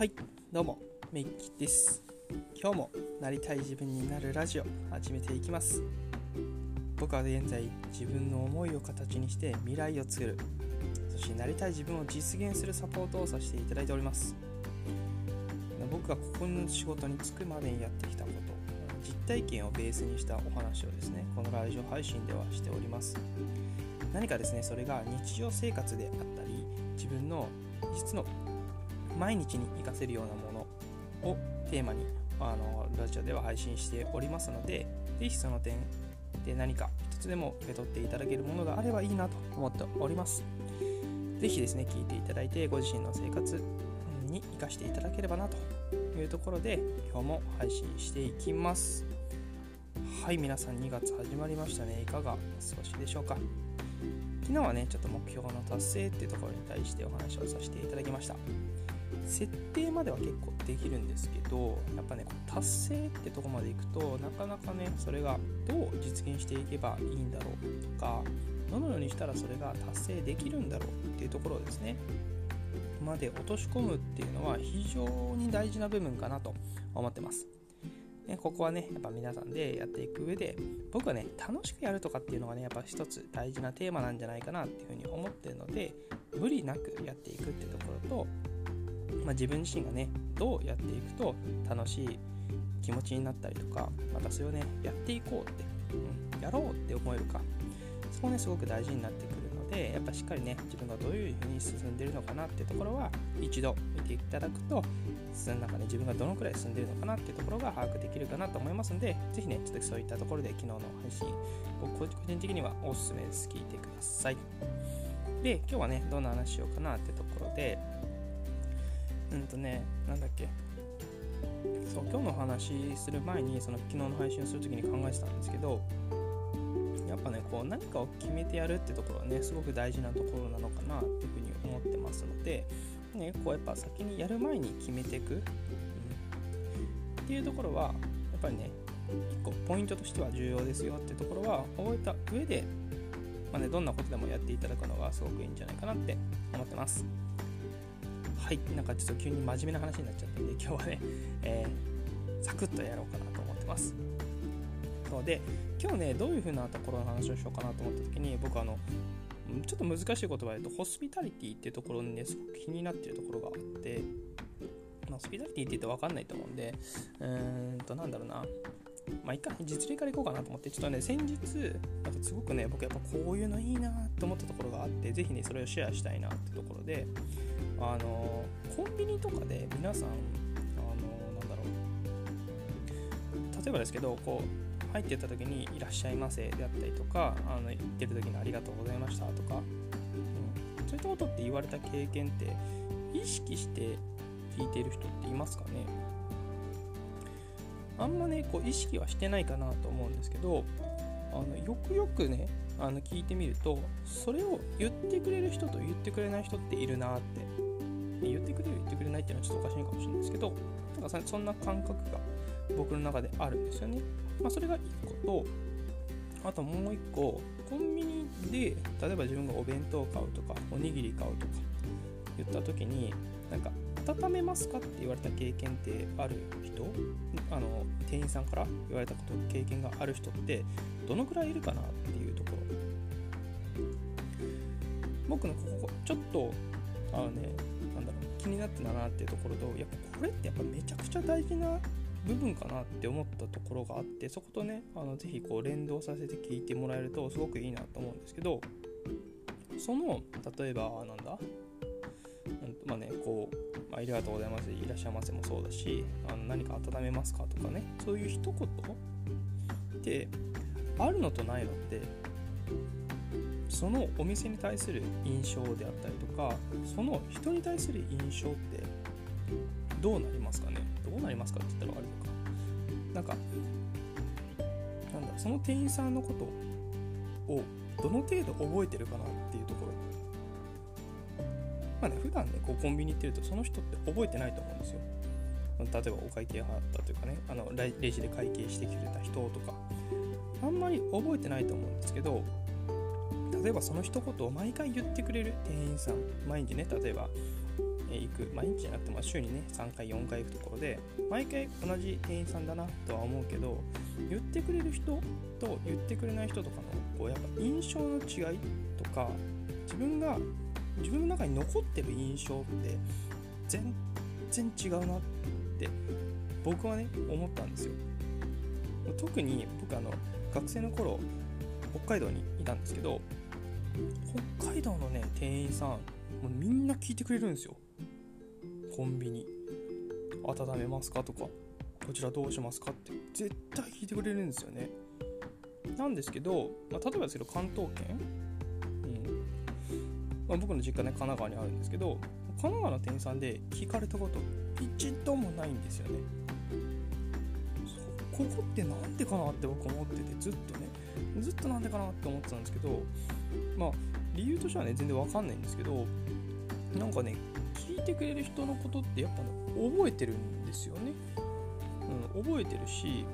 はいどうもメイキです。今日もなりたい自分になるラジオ始めていきます。僕は現在自分の思いを形にして未来を作る。そしてなりたい自分を実現するサポートをさせていただいております。僕がここの仕事に就くまでにやってきたこと実体験をベースにしたお話をですねこのラジオ配信ではしております。何かですねそれが日常生活であったり自分の実の毎日に活かせるようなものをテーマにあのラジオでは配信しておりますのでぜひその点で何か一つでも受け取っていただけるものがあればいいなと思っております。ぜひですね聞いていただいてご自身の生活に生かしていただければなというところで今日も配信していきます。はい皆さん2月始まりましたね。いかがお過ごしでしょうか？昨日はねちょっと目標の達成っていうところに対してお話をさせていただきました。設定までは結構できるんですけどやっぱね達成ってとこまでいくとなかなかねそれがどう実現していけばいいんだろうとかどのようにしたらそれが達成できるんだろうっていうところですねまで落とし込むっていうのは非常に大事な部分かなと思ってます。ね、ここはね、やっぱ皆さんでやっていく上で、僕はね、楽しくやるとかっていうのがね、やっぱ一つ大事なテーマなんじゃないかなっていうふうに思ってるので、無理なくやっていくってところと、まあ、自分自身がねどうやっていくと楽しい気持ちになったりとかまたそれをねやっていこうって、うん、やろうって思えるかそこねすごく大事になってくるのでやっぱしっかりね自分がどういうふうに進んでるのかなっていうところは一度見ていただくと進んだ中で自分がどのくらい進んでるのかなっていうところが把握できるかなと思いますのでぜひねちょっとそういったところで昨日の配信僕個人的にはおすすめです。聞いてください。で今日はねどんな話しようかなってところでうんとね、なんだっけ。そう、今日の話する前に、その昨日の配信をするときに考えてたんですけど、やっぱね、こう何かを決めてやるってところはね、すごく大事なところなのかなっていうふうに思ってますので、ね、こうやっぱ先にやる前に決めていく、うん、っていうところは、やっぱりね、1個ポイントとしては重要ですよってところは覚えた上で、まあね、どんなことでもやっていただくのがすごくいいんじゃないかなって思ってます。はい。なんかちょっと急に真面目な話になっちゃったんで今日はね、えー、サクッとやろうかなと思ってます。そうで今日ねどういう風なところの話をしようかなと思った時に僕あのちょっと難しい言葉で言うとホスピタリティっていうところにねすごく気になってるところがあってホスピタリティって言って分かんないと思うんでうーんとなんだろうな。まあ、いか実例からいこうかなと思って、ちょっとね、先日、なんかすごくね、僕やっぱこういうのいいなと思ったところがあって、ぜひね、それをシェアしたいなってところで、あのコンビニとかで皆さんあのなんだろう例えばですけどこう入ってった時に「いらっしゃいませ」であったりとかあの行ってる時に「ありがとうございました」とか、うん、そういったことって言われた経験って意識して聞いてる人っていますかね？あんまねこう意識はしてないかなと思うんですけどあのよくよくねあの聞いてみるとそれを言ってくれる人と言ってくれない人っているなって言ってくれる言ってくれないっていうのはちょっとおかしいかもしれないですけどなんかそんな感覚が僕の中であるんですよね。まあ、それが1個とあともう1個コンビニで例えば自分がお弁当を買うとかおにぎり買うとか言った時になんか温めますかって言われた経験ってある人？あの店員さんから言われたこと経験がある人ってどのくらいいるかなっていうところ。僕のここちょっとあのね何だろう気になってたなっていうところとやっぱこれってやっぱめちゃくちゃ大事な部分かなって思ったところがあってそことねあのぜひこう連動させて聞いてもらえるとすごくいいなと思うんですけどその例えばなんだ？まあねこう、まあ、ありがとうございます。いらっしゃいませもそうだしあの何か温めますかとかね。そういう一言ってあるのとないのってそのお店に対する印象であったりとかその人に対する印象ってどうなりますかね。どうなりますかって言ったらあれのかなんかなんだその店員さんのことをどの程度覚えてるかなっていうところ。まあね普段ねこうコンビニ行ってるとその人って覚えてないと思うんですよ。例えばお会計払ったというかねあのレジで会計してくれた人とか。あんまり覚えてないと思うんですけど例えばその一言を毎回言ってくれる店員さん。毎日ね例えば、行く。毎日じゃなくても週にね3回4回行くところで毎回同じ店員さんだなとは思うけど言ってくれる人と言ってくれない人とかのこうやっぱ印象の違いとか自分が自分の中に残ってる印象って全然違うなって僕はね思ったんですよ。特に僕あの学生の頃北海道にいたんですけど北海道のね店員さんもうみんな聞いてくれるんですよ。コンビニ。温めますかとかこちらどうしますかって。絶対聞いてくれるんですよね。なんですけど、まあ、例えばですけど関東圏、まあ、僕の実家ね神奈川にあるんですけど神奈川の店員さんで聞かれたこと一度もないんですよね。ここってなんでかなって僕思っててずっとねずっとなんでかなって思ってたんですけどまあ理由としてはね全然わかんないんですけどなんかね聞いてくれる人のことってやっぱね覚えてるんですよね、うん、覚えてるし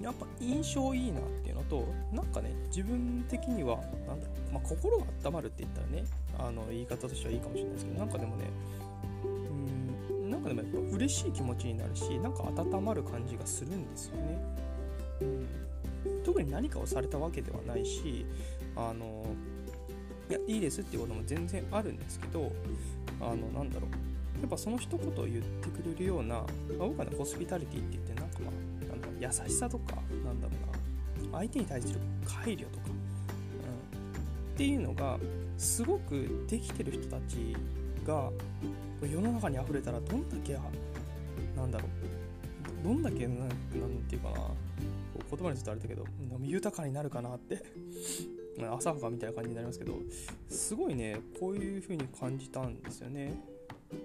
やっぱ印象いいなっていうのとなんかね自分的にはなんだろう、まあ、心が温まるって言ったらねあの言い方としてはいいかもしれないですけどなんかでもねうんなんかでもやっぱ嬉しい気持ちになるしなんか温まる感じがするんですよね、うん、特に何かをされたわけではないしあのいやいいですっていうことも全然あるんですけどあのなんだろう。やっぱその一言を言ってくれるような、まあ、僕はねホスピタリティって言ってなんかまあなんだ優しさとかなんだろうな。相手に対する配慮とか、っていうのがすごくできてる人たちが世の中に溢れたらどんだけなんだろう。どんだけなんていうかな。言葉にするとあれだけど豊かになるかなって。浅はかみたいな感じになりますけどすごいねこういう風に感じたんですよね。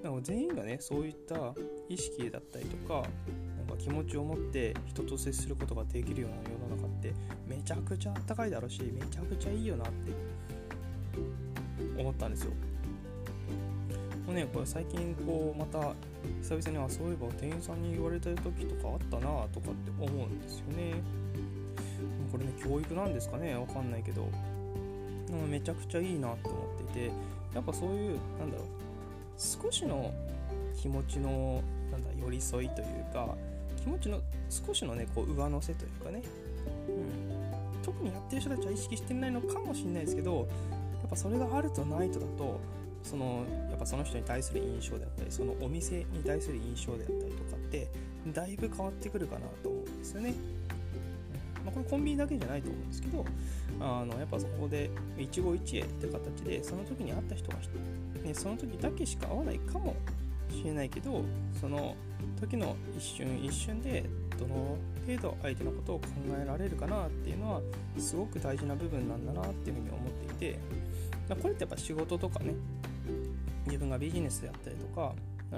なんか全員がねそういった意識だったりとか気持ちを持って人と接することができるような世の中ってめちゃくちゃあったかいだろうしめちゃくちゃいいよなって。思ったんですよ。もうねこれ最近こうまた久々にはそういえば店員さんに言われた時とかあったなとかって思うんですよね。これね教育なんですかね？わかんないけど。めちゃくちゃいいなと思っていて。やっぱそういうなんだろう少しの気持ちのなんだ寄り添いというか気持ちの少しのねこう上乗せというかね、うん、特にやってる人たちは意識してないのかもしれないですけどやっぱそれがあるとないとだとそのやっぱその人に対する印象であったりそのお店に対する印象であったりとかってだいぶ変わってくるかなと思うんですよね。まあ、これコンビニだけじゃないと思うんですけどあのやっぱそこで一期一会って形でその時に会った人が、ね、その時だけしか会わないかもしれないけどその時の一瞬一瞬でどの程度相手のことを考えられるかなっていうのはすごく大事な部分なんだなっていうふうに思っていてこれってやっぱ仕事とかね自分がビジネスであったりとか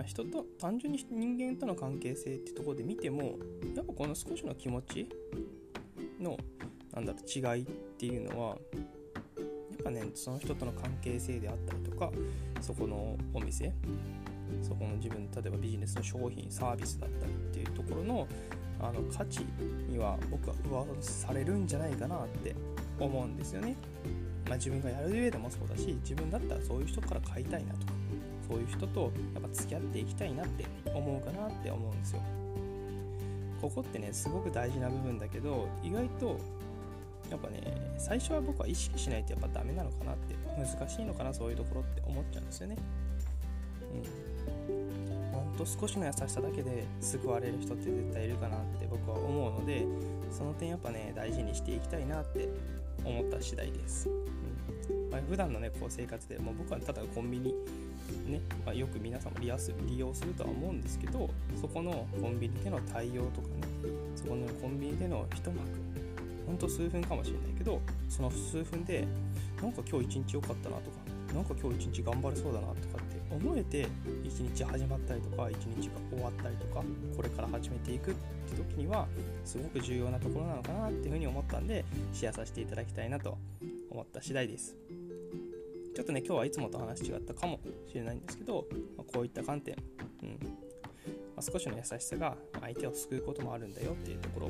人と単純に人間との関係性っていうとこで見てもやっぱこの少しの気持ちのなんだろう違いっていうのはやっぱねその人との関係性であったりとかそこのお店そこの自分例えばビジネスの商品サービスだったりっていうところのあの価値には僕は上されるんじゃないかなって思うんですよね。まあ、自分がやる上でもそうだし自分だったらそういう人から買いたいなとかそういう人とやっぱ付き合っていきたいなって思うかなって思うんですよ。ここってねすごく大事な部分だけど意外とやっぱね最初は僕は意識しないとやっぱダメなのかなって難しいのかなそういうところって思っちゃうんですよね。うん。ほんと少しの優しさだけで救われる人って絶対いるかなって僕は思うのでその点やっぱね大事にしていきたいなって思った次第です。うんまあ、普段のねこう生活でもう僕はただコンビニね、まあ、よく皆さんも利用するとは思うんですけどそこのコンビニでの対応とかねそこのコンビニでの一幕ほんと数分かもしれないけどその数分でなんか今日一日良かったなとかなんか今日一日頑張れそうだなとか思えて一日始まったりとか一日が終わったりとかこれから始めていくって時にはすごく重要なところなのかなっていうふうに思ったんでシェアさせていただきたいなと思った次第です。ちょっとね今日はいつもと話違ったかもしれないんですけど、まあ、こういった観点、うん。まあ、少しの優しさが相手を救うこともあるんだよっていうところ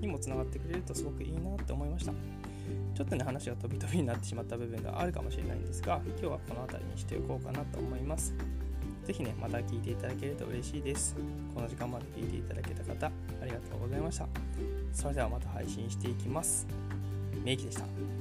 にもつながってくれるとすごくいいなって思いました。ちょっとね話が飛び飛びになってしまった部分があるかもしれないんですが今日はこの辺りにしておこうかなと思います是非ね、また聞いていただけると嬉しいです。この時間まで聞いていただけた方、ありがとうございました。それではまた配信していきます。メイキでした。